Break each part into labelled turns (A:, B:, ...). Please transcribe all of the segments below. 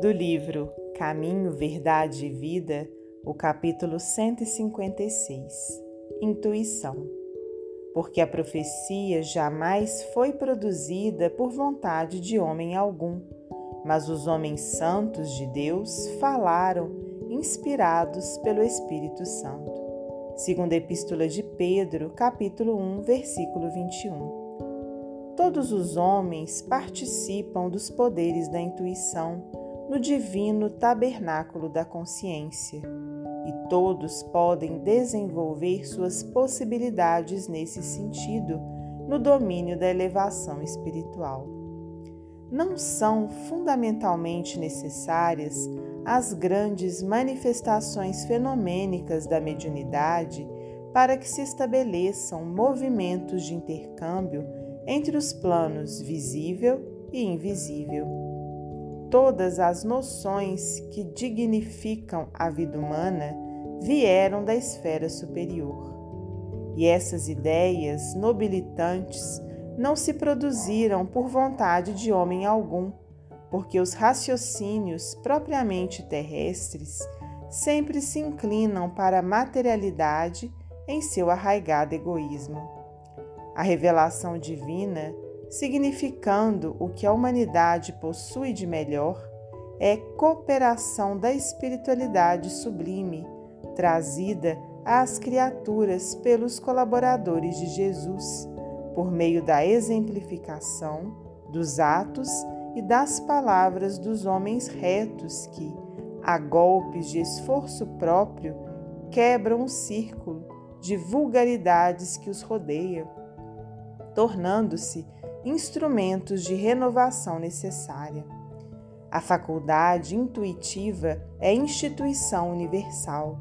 A: do livro Caminho, Verdade e Vida, o capítulo 156 Intuição. Porque a profecia jamais foi produzida por vontade de homem algum, mas os homens santos de Deus falaram, inspirados pelo Espírito Santo. Segundo a Epístola de Pedro, capítulo 1, versículo 21. Todos os homens participam dos poderes da intuição no divino tabernáculo da consciência e todos podem desenvolver suas possibilidades nesse sentido no domínio da elevação espiritual. Não são fundamentalmente necessárias as grandes manifestações fenomênicas da mediunidade para que se estabeleçam movimentos de intercâmbio entre os planos visível e invisível. Todas as noções que dignificam a vida humana vieram da esfera superior. E essas ideias nobilitantes não se produziram por vontade de homem algum, porque os raciocínios propriamente terrestres sempre se inclinam para a materialidade em seu arraigado egoísmo a revelação divina, significando o que a humanidade possui de melhor, é cooperação da espiritualidade sublime, trazida às criaturas pelos colaboradores de Jesus, por meio da exemplificação, dos atos e das palavras dos homens retos que, a golpes de esforço próprio, quebram o círculo de vulgaridades que os rodeia tornando-se instrumentos de renovação necessária. A faculdade intuitiva é instituição universal.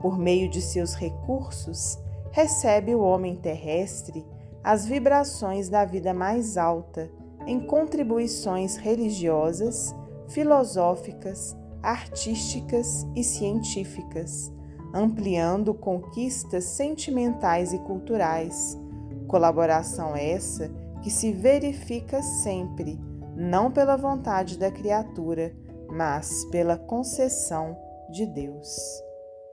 A: Por meio de seus recursos, recebe o homem terrestre as vibrações da vida mais alta em contribuições religiosas, filosóficas, artísticas e científicas, ampliando conquistas sentimentais e culturais Colaboração essa que se verifica sempre, não pela vontade da criatura, mas pela concessão de Deus.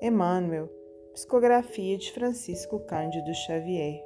A: Emmanuel, Psicografia de Francisco Cândido Xavier.